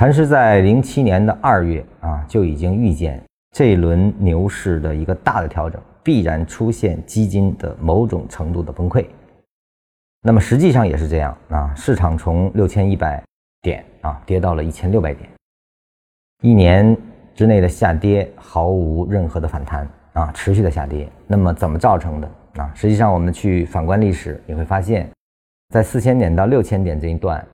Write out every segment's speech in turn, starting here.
禅师在零七年的二月啊，就已经预见这一轮牛市的一个大的调整必然出现基金的某种程度的崩溃。那么实际上也是这样啊，市场从六千一百点啊跌到了一千六百点，一年之内的下跌毫无任何的反弹啊，持续的下跌。那么怎么造成的啊？实际上我们去反观历史，你会发现，在四千点到六千点这一段，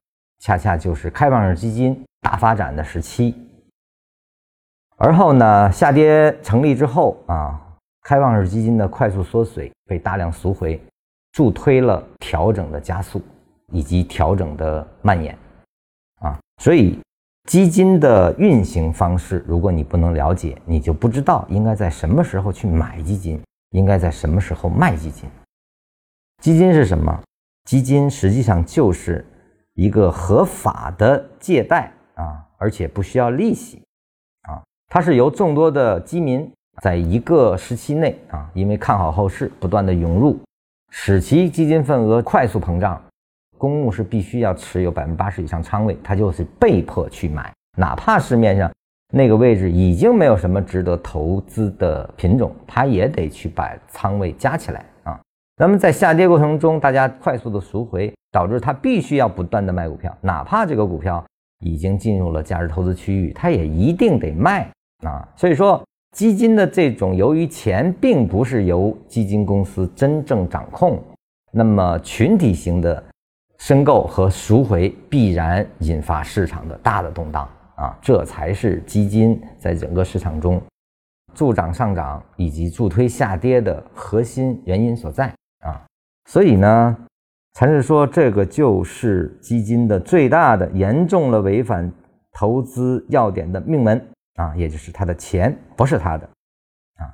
恰恰就是开放式基金大发展的时期。而后呢，下跌成立之后啊，开放式基金的快速缩水被大量赎回。助推了调整的加速以及调整的蔓延，啊，所以基金的运行方式，如果你不能了解，你就不知道应该在什么时候去买基金，应该在什么时候卖基金。基金是什么？基金实际上就是一个合法的借贷啊，而且不需要利息啊，它是由众多的基民在一个时期内啊，因为看好后市，不断的涌入。使其基金份额快速膨胀，公募是必须要持有百分之八十以上仓位，它就是被迫去买，哪怕市面上那个位置已经没有什么值得投资的品种，它也得去把仓位加起来啊。那么在下跌过程中，大家快速的赎回，导致他必须要不断的卖股票，哪怕这个股票已经进入了价值投资区域，它也一定得卖啊。所以说。基金的这种，由于钱并不是由基金公司真正掌控，那么群体型的申购和赎回必然引发市场的大的动荡啊，这才是基金在整个市场中助涨上涨以及助推下跌的核心原因所在啊。所以呢，禅师说这个就是基金的最大的严重了违反投资要点的命门。啊，也就是他的钱不是他的，啊，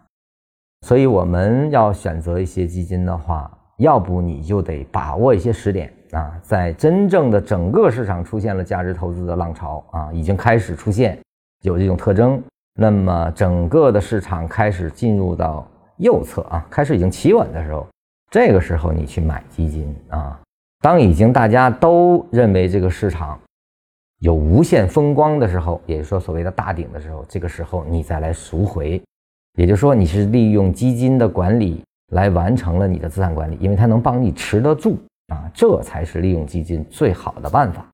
所以我们要选择一些基金的话，要不你就得把握一些时点啊，在真正的整个市场出现了价值投资的浪潮啊，已经开始出现有这种特征，那么整个的市场开始进入到右侧啊，开始已经企稳的时候，这个时候你去买基金啊，当已经大家都认为这个市场。有无限风光的时候，也就是说所谓的大顶的时候，这个时候你再来赎回，也就是说你是利用基金的管理来完成了你的资产管理，因为它能帮你持得住啊，这才是利用基金最好的办法。